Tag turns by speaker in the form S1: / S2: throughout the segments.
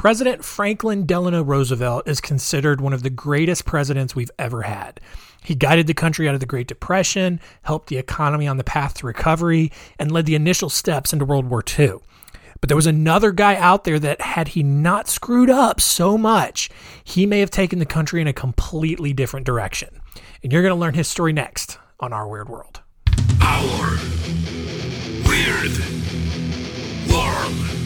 S1: President Franklin Delano Roosevelt is considered one of the greatest presidents we've ever had. He guided the country out of the Great Depression, helped the economy on the path to recovery, and led the initial steps into World War II. But there was another guy out there that, had he not screwed up so much, he may have taken the country in a completely different direction. And you're going to learn his story next on Our Weird World.
S2: Our Weird World.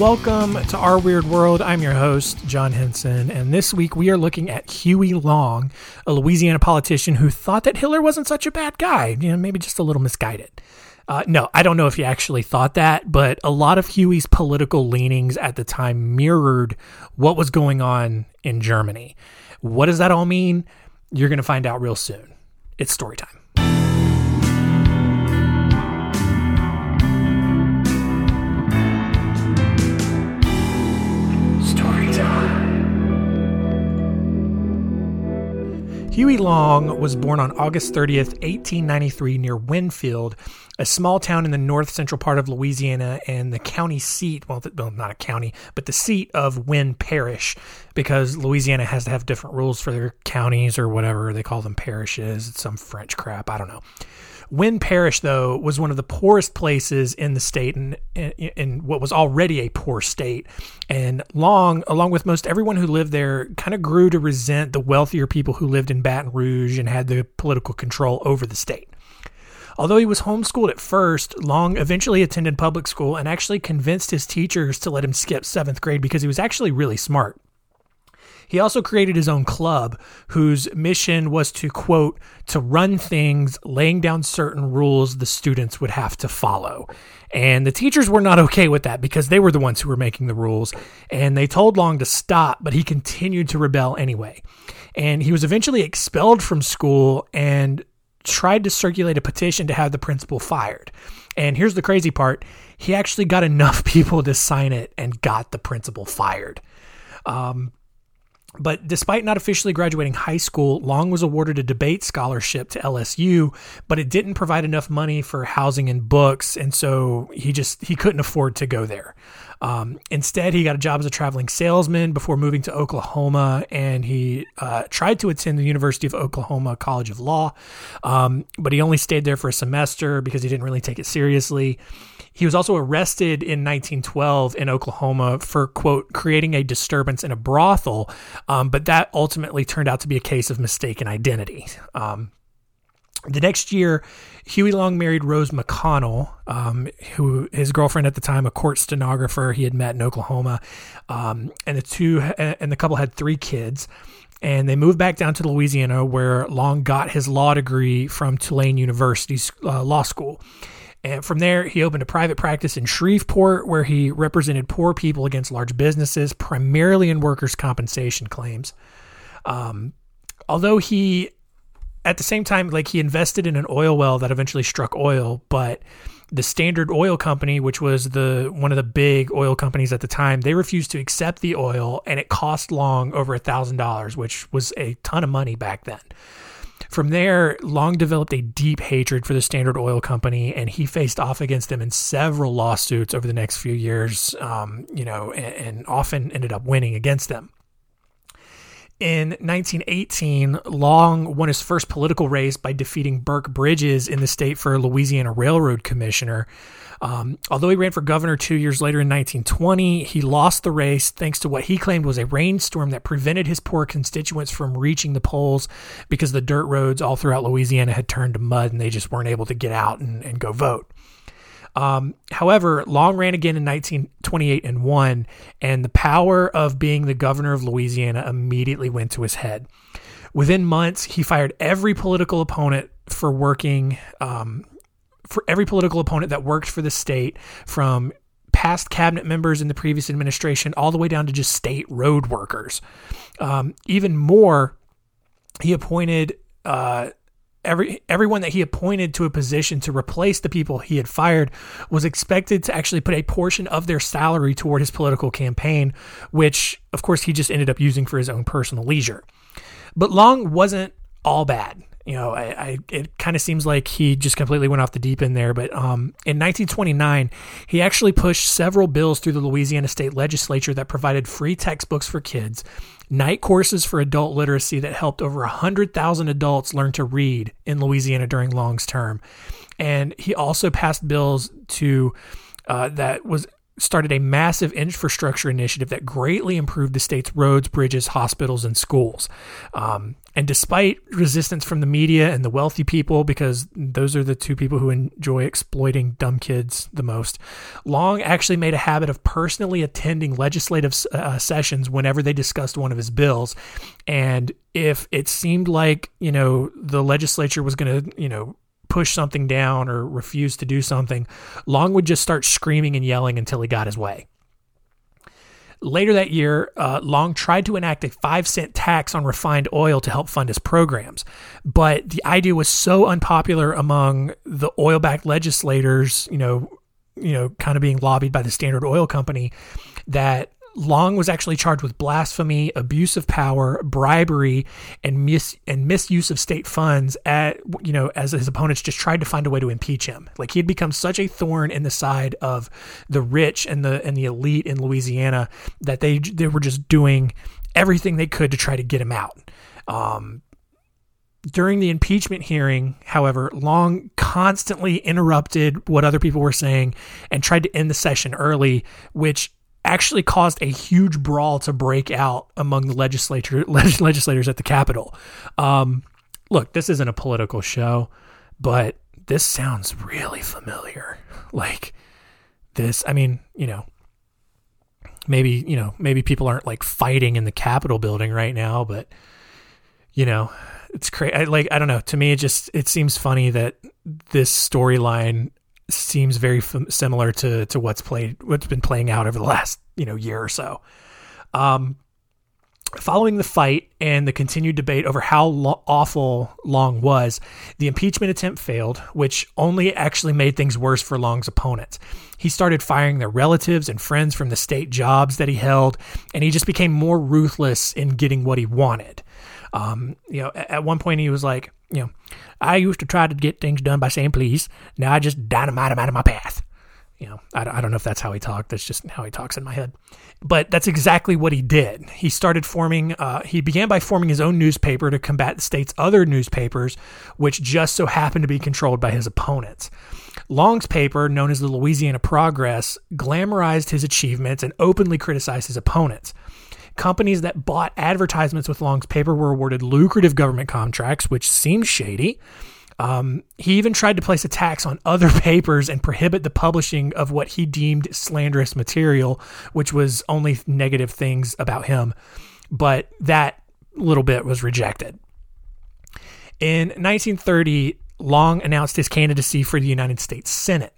S1: Welcome to Our Weird World. I'm your host, John Henson, and this week we are looking at Huey Long, a Louisiana politician who thought that Hitler wasn't such a bad guy, you know, maybe just a little misguided. Uh, no, I don't know if he actually thought that, but a lot of Huey's political leanings at the time mirrored what was going on in Germany. What does that all mean? You're going to find out real soon. It's story time. Huey Long was born on August 30th, 1893, near Winnfield, a small town in the north central part of Louisiana and the county seat, well, well, not a county, but the seat of Winn Parish, because Louisiana has to have different rules for their counties or whatever. They call them parishes. It's some French crap. I don't know. Winn Parish, though, was one of the poorest places in the state and in, in, what was already a poor state. And Long, along with most everyone who lived there, kind of grew to resent the wealthier people who lived in Baton Rouge and had the political control over the state. Although he was homeschooled at first, Long eventually attended public school and actually convinced his teachers to let him skip seventh grade because he was actually really smart. He also created his own club whose mission was to, quote, to run things, laying down certain rules the students would have to follow. And the teachers were not okay with that because they were the ones who were making the rules. And they told Long to stop, but he continued to rebel anyway. And he was eventually expelled from school and tried to circulate a petition to have the principal fired. And here's the crazy part he actually got enough people to sign it and got the principal fired. Um, but despite not officially graduating high school, Long was awarded a debate scholarship to LSU, but it didn't provide enough money for housing and books, and so he just he couldn't afford to go there. Um, instead, he got a job as a traveling salesman before moving to Oklahoma, and he uh, tried to attend the University of Oklahoma College of Law, um, but he only stayed there for a semester because he didn't really take it seriously. He was also arrested in 1912 in Oklahoma for, quote, creating a disturbance in a brothel, um, but that ultimately turned out to be a case of mistaken identity. Um, the next year, Huey Long married Rose McConnell, um, who his girlfriend at the time, a court stenographer he had met in Oklahoma, um, and the two and the couple had three kids. And they moved back down to Louisiana, where Long got his law degree from Tulane University's uh, law school. And from there, he opened a private practice in Shreveport where he represented poor people against large businesses, primarily in workers' compensation claims. Um, although he, at the same time, like he invested in an oil well that eventually struck oil, but the Standard Oil Company, which was the one of the big oil companies at the time, they refused to accept the oil, and it cost Long over a thousand dollars, which was a ton of money back then. From there, Long developed a deep hatred for the Standard Oil Company, and he faced off against them in several lawsuits over the next few years, um, you know, and, and often ended up winning against them. In 1918, Long won his first political race by defeating Burk Bridges in the state for Louisiana Railroad Commissioner. Um, although he ran for governor two years later in 1920, he lost the race thanks to what he claimed was a rainstorm that prevented his poor constituents from reaching the polls because the dirt roads all throughout Louisiana had turned to mud and they just weren't able to get out and, and go vote. Um, however, Long ran again in 1928 and won, and the power of being the governor of Louisiana immediately went to his head. Within months, he fired every political opponent for working um, for every political opponent that worked for the state from past cabinet members in the previous administration all the way down to just state road workers. Um, even more, he appointed uh, every everyone that he appointed to a position to replace the people he had fired was expected to actually put a portion of their salary toward his political campaign, which of course he just ended up using for his own personal leisure. But Long wasn't all bad. You know, I, I it kind of seems like he just completely went off the deep end there. But um, in 1929, he actually pushed several bills through the Louisiana state legislature that provided free textbooks for kids, night courses for adult literacy that helped over 100,000 adults learn to read in Louisiana during Long's term. And he also passed bills to uh, that was started a massive infrastructure initiative that greatly improved the state's roads, bridges, hospitals, and schools. Um, and despite resistance from the media and the wealthy people, because those are the two people who enjoy exploiting dumb kids the most, Long actually made a habit of personally attending legislative uh, sessions whenever they discussed one of his bills. And if it seemed like, you know, the legislature was going to, you know, push something down or refuse to do something, Long would just start screaming and yelling until he got his way. Later that year, uh, Long tried to enact a five cent tax on refined oil to help fund his programs. But the idea was so unpopular among the oil backed legislators, you know, you know, kind of being lobbied by the Standard Oil Company, that Long was actually charged with blasphemy, abuse of power, bribery, and mis and misuse of state funds. At you know, as his opponents just tried to find a way to impeach him. Like he had become such a thorn in the side of the rich and the and the elite in Louisiana that they they were just doing everything they could to try to get him out. Um, during the impeachment hearing, however, Long constantly interrupted what other people were saying and tried to end the session early, which actually caused a huge brawl to break out among the legislature legislators at the Capitol. Um, look, this isn't a political show, but this sounds really familiar. Like this, I mean, you know, maybe you know, maybe people aren't like fighting in the Capitol building right now, but you know, it's crazy. Like I don't know. To me, it just it seems funny that this storyline seems very similar to to what's played what's been playing out over the last you know year or so. Um, following the fight and the continued debate over how lo- awful Long was, the impeachment attempt failed, which only actually made things worse for Long's opponents. He started firing their relatives and friends from the state jobs that he held, and he just became more ruthless in getting what he wanted. Um, you know, at, at one point he was like, you know, I used to try to get things done by saying please. Now I just dynamite them out of my path. You know, I, I don't know if that's how he talked. That's just how he talks in my head. But that's exactly what he did. He started forming, uh, he began by forming his own newspaper to combat the state's other newspapers, which just so happened to be controlled by his opponents. Long's paper, known as the Louisiana Progress, glamorized his achievements and openly criticized his opponents. Companies that bought advertisements with Long's paper were awarded lucrative government contracts, which seemed shady. Um, he even tried to place a tax on other papers and prohibit the publishing of what he deemed slanderous material, which was only negative things about him. But that little bit was rejected. In 1930, Long announced his candidacy for the United States Senate.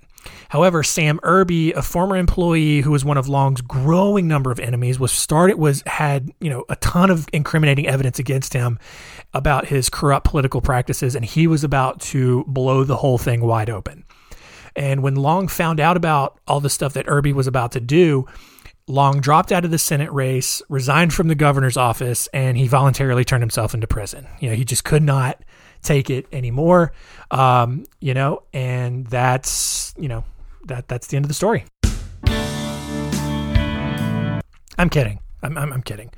S1: However, Sam Irby, a former employee who was one of Long's growing number of enemies, was started was had you know a ton of incriminating evidence against him about his corrupt political practices, and he was about to blow the whole thing wide open. And when Long found out about all the stuff that Irby was about to do, Long dropped out of the Senate race, resigned from the governor's office, and he voluntarily turned himself into prison. You know, he just could not take it anymore. Um, you know, and that's you know that that's the end of the story. I'm kidding. I'm, I'm, I'm kidding.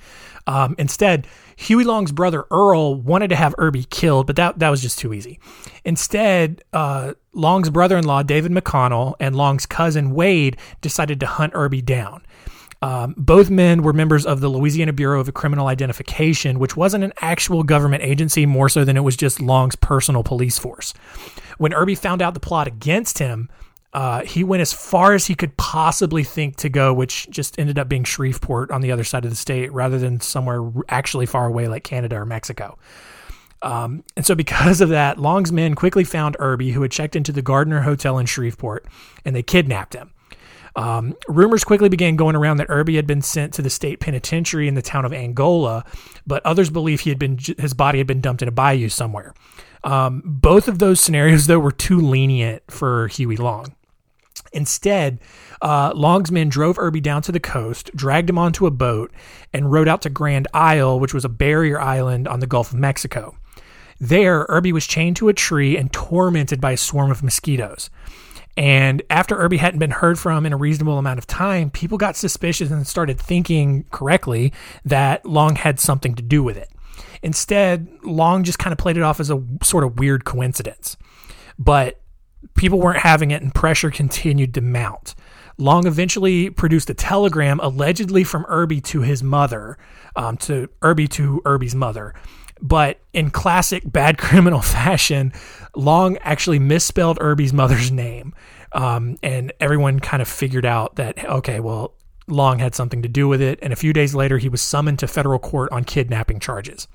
S1: Um, instead, Huey Long's brother Earl wanted to have Irby killed, but that, that was just too easy. Instead, uh, Long's brother in law, David McConnell, and Long's cousin Wade decided to hunt Irby down. Um, both men were members of the Louisiana Bureau of Criminal Identification, which wasn't an actual government agency more so than it was just Long's personal police force. When Irby found out the plot against him, uh, he went as far as he could possibly think to go, which just ended up being Shreveport on the other side of the state rather than somewhere actually far away like Canada or Mexico. Um, and so, because of that, Long's men quickly found Irby, who had checked into the Gardner Hotel in Shreveport, and they kidnapped him. Um, rumors quickly began going around that Irby had been sent to the state penitentiary in the town of Angola, but others believe he had been his body had been dumped in a bayou somewhere. Um, both of those scenarios, though, were too lenient for Huey Long. Instead, uh, Long's men drove Irby down to the coast, dragged him onto a boat, and rowed out to Grand Isle, which was a barrier island on the Gulf of Mexico. There, Irby was chained to a tree and tormented by a swarm of mosquitoes. And after Irby hadn't been heard from in a reasonable amount of time, people got suspicious and started thinking correctly that Long had something to do with it. Instead, Long just kind of played it off as a sort of weird coincidence. But people weren't having it, and pressure continued to mount. Long eventually produced a telegram allegedly from Irby to his mother, um, to Irby to Irby's mother. But in classic bad criminal fashion, Long actually misspelled Irby's mother's name. Um, and everyone kind of figured out that, okay, well, Long had something to do with it. And a few days later, he was summoned to federal court on kidnapping charges.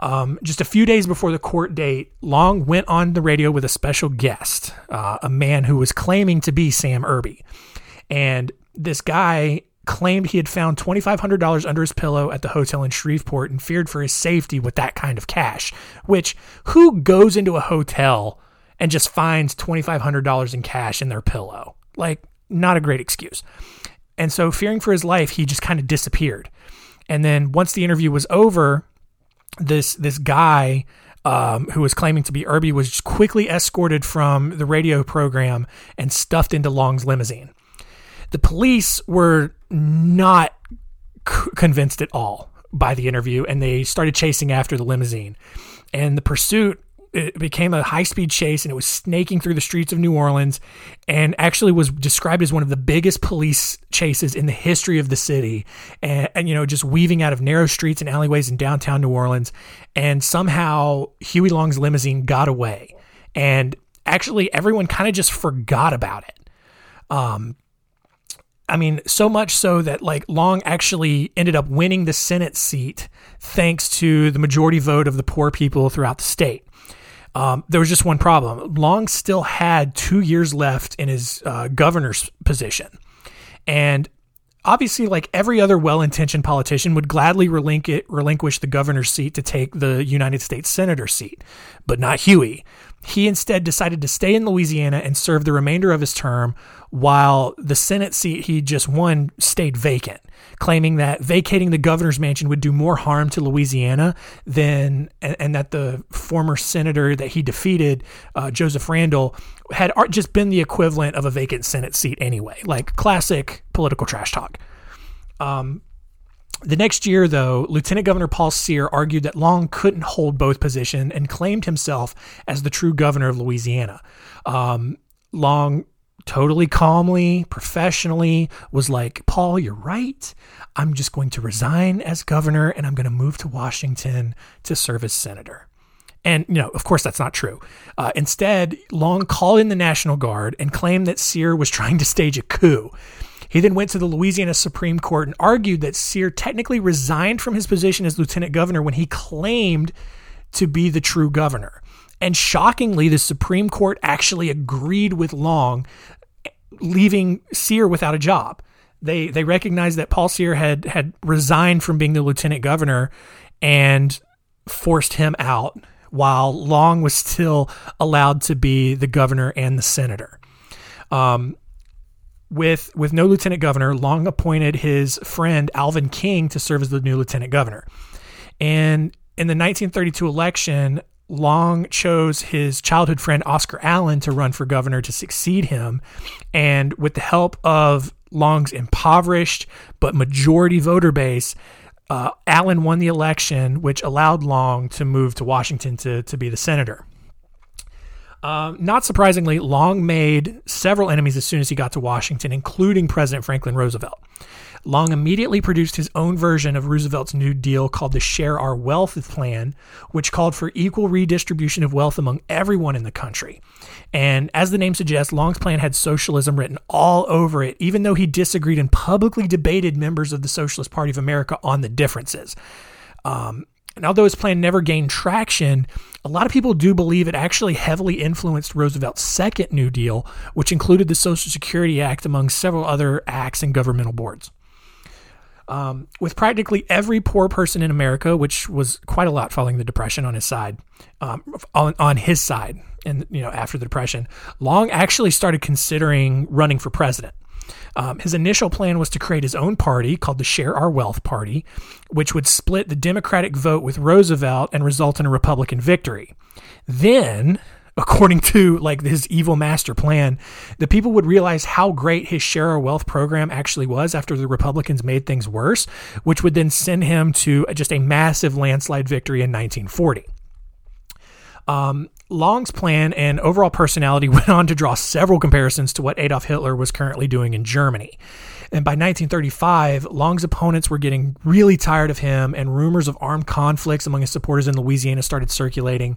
S1: Um, just a few days before the court date, Long went on the radio with a special guest, uh, a man who was claiming to be Sam Irby. And this guy claimed he had found $2,500 under his pillow at the hotel in Shreveport and feared for his safety with that kind of cash. Which, who goes into a hotel and just finds $2,500 in cash in their pillow? Like, not a great excuse. And so, fearing for his life, he just kind of disappeared. And then, once the interview was over, this this guy um, who was claiming to be Irby was quickly escorted from the radio program and stuffed into Long's limousine. The police were not c- convinced at all by the interview, and they started chasing after the limousine. And the pursuit it became a high speed chase and it was snaking through the streets of New Orleans and actually was described as one of the biggest police chases in the history of the city. And, and, you know, just weaving out of narrow streets and alleyways in downtown New Orleans. And somehow Huey Long's limousine got away. And actually, everyone kind of just forgot about it. Um, I mean, so much so that like Long actually ended up winning the Senate seat thanks to the majority vote of the poor people throughout the state. Um, there was just one problem. Long still had two years left in his uh, governor's position. And obviously, like every other well intentioned politician, would gladly relinqu- relinquish the governor's seat to take the United States senator seat, but not Huey. He instead decided to stay in Louisiana and serve the remainder of his term while the Senate seat he just won stayed vacant, claiming that vacating the governor's mansion would do more harm to Louisiana than, and, and that the former senator that he defeated, uh, Joseph Ransdell, had just been the equivalent of a vacant Senate seat anyway. Like classic political trash talk. Um, the next year, though, Lieutenant Governor Paul Cyr argued that Long couldn't hold both positions and claimed himself as the true governor of Louisiana. Um, Long totally calmly, professionally was like, Paul, you're right. I'm just going to resign as governor and I'm going to move to Washington to serve as senator. And, you know, of course, that's not true. Uh, instead, Long called in the National Guard and claimed that Cyr was trying to stage a coup. He then went to the Louisiana Supreme Court and argued that Cyr technically resigned from his position as lieutenant governor when he claimed to be the true governor. And shockingly, the Supreme Court actually agreed with Long, leaving Cyr without a job. They they recognized that Paul Cyr had had resigned from being the lieutenant governor and forced him out while Long was still allowed to be the governor and the senator. Um, with with no lieutenant governor, Long appointed his friend Alvin King to serve as the new lieutenant governor. And in the 1932 election, Long chose his childhood friend Oscar Allen to run for governor to succeed him. And with the help of Long's impoverished but majority voter base, uh, Allen won the election, which allowed Long to move to Washington to, to be the senator. Um, not surprisingly, Long made several enemies as soon as he got to Washington, including President Franklin Roosevelt. Long immediately produced his own version of Roosevelt's New Deal called the Share Our Wealth Plan, which called for equal redistribution of wealth among everyone in the country. And as the name suggests, Long's plan had socialism written all over it, even though he disagreed and publicly debated members of the Socialist Party of America on the differences. Um, and although his plan never gained traction, a lot of people do believe it actually heavily influenced Roosevelt's second New Deal, which included the Social Security Act among several other acts and governmental boards. Um, with practically every poor person in America, which was quite a lot following the Depression on his side, um, on, on his side, and you know after the Depression, Long actually started considering running for president. Um, his initial plan was to create his own party called the Share Our Wealth Party, which would split the Democratic vote with Roosevelt and result in a Republican victory. Then, according to like his evil master plan, the people would realize how great his share our wealth program actually was after the Republicans made things worse, which would then send him to just a massive landslide victory in 1940. Um, Long's plan and overall personality went on to draw several comparisons to what Adolf Hitler was currently doing in Germany. And by 1935, Long's opponents were getting really tired of him, and rumors of armed conflicts among his supporters in Louisiana started circulating.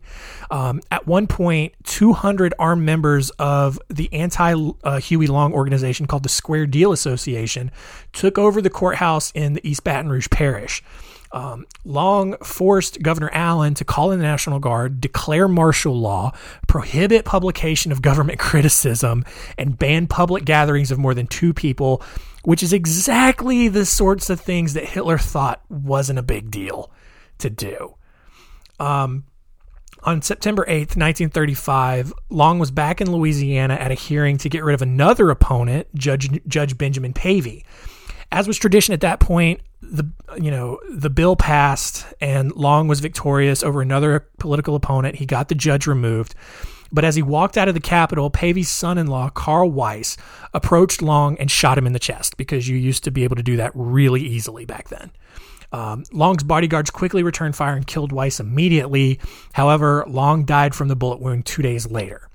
S1: Um, at one point, 200 armed members of the anti uh, Huey Long organization called the Square Deal Association took over the courthouse in the East Baton Rouge Parish. Um, Long forced Governor Allen to call in the National Guard, declare martial law, prohibit publication of government criticism, and ban public gatherings of more than two people, which is exactly the sorts of things that Hitler thought wasn't a big deal to do. Um, on September 8th, 1935, Long was back in Louisiana at a hearing to get rid of another opponent, Judge, Judge Benjamin Pavy. As was tradition at that point, the you know the bill passed and Long was victorious over another political opponent. He got the judge removed. But as he walked out of the Capitol, Pavy's son-in-law, Carl Weiss, approached Long and shot him in the chest because you used to be able to do that really easily back then. Um, Long's bodyguards quickly returned fire and killed Weiss immediately. However, Long died from the bullet wound two days later.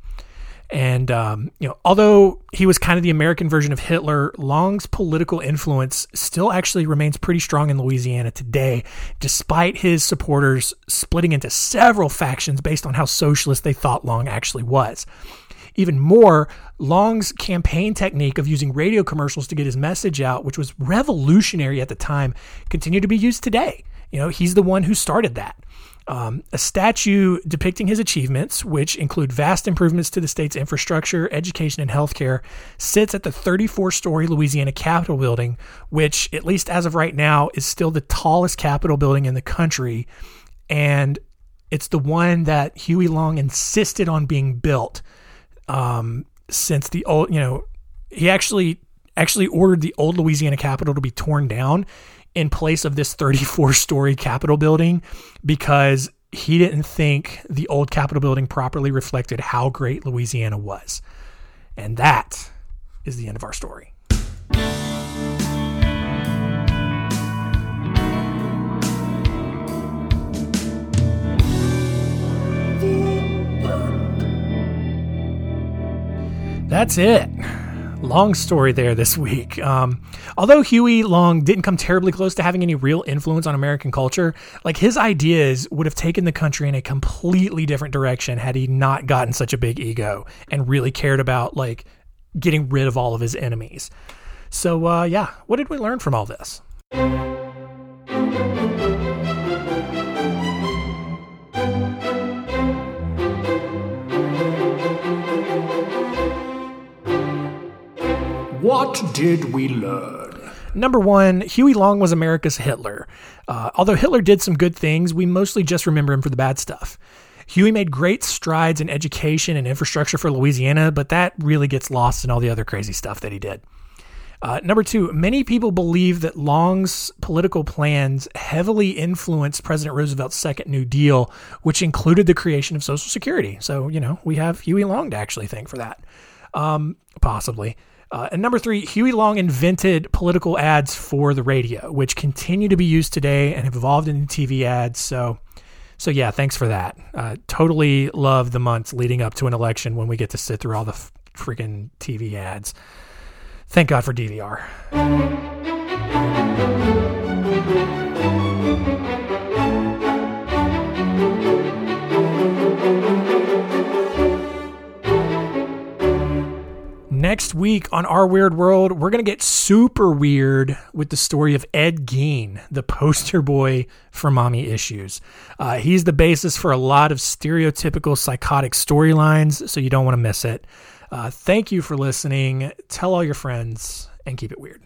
S1: And um, you know, although he was kind of the American version of Hitler, Long's political influence still actually remains pretty strong in Louisiana today, despite his supporters splitting into several factions based on how socialist they thought Long actually was. Even more, Long's campaign technique of using radio commercials to get his message out, which was revolutionary at the time, continued to be used today. You know, he's the one who started that. Um, a statue depicting his achievements, which include vast improvements to the state's infrastructure, education, and healthcare, sits at the 34 story Louisiana Capitol building, which, at least as of right now, is still the tallest Capitol building in the country. And it's the one that Huey Long insisted on being built um, since the old, you know, he actually actually ordered the old Louisiana Capitol to be torn down in place of this 34 story Capitol building because he didn't think the old Capitol building properly reflected how great Louisiana was. And that is the end of our story. That's it long story there this week. Um, although Huey Long didn't come terribly close to having any real influence on American culture, like his ideas would have taken the country in a completely different direction had he not gotten such a big ego and really cared about like getting rid of all of his enemies. So, uh, yeah, what did we learn from all this?
S2: What did we learn?
S1: Number one, Huey Long was America's Hitler. Uh, although Hitler did some good things, we mostly just remember him for the bad stuff. Huey made great strides in education and infrastructure for Louisiana, but that really gets lost in all the other crazy stuff that he did. Uh, number two, many people believe that Long's political plans heavily influenced President Roosevelt's second New Deal, which included the creation of Social Security. So, you know, we have Huey Long to actually thank for that. Um, possibly. Uh, and number three, Huey Long invented political ads for the radio, which continue to be used today and have evolved into TV ads. So, so yeah, thanks for that. Uh, totally love the months leading up to an election when we get to sit through all the f- freaking TV ads. Thank God for DVR. Next week on Our Weird World, we're going to get super weird with the story of Ed Gein, the poster boy for mommy issues. Uh, he's the basis for a lot of stereotypical psychotic storylines, so you don't want to miss it. Uh, thank you for listening. Tell all your friends and keep it weird.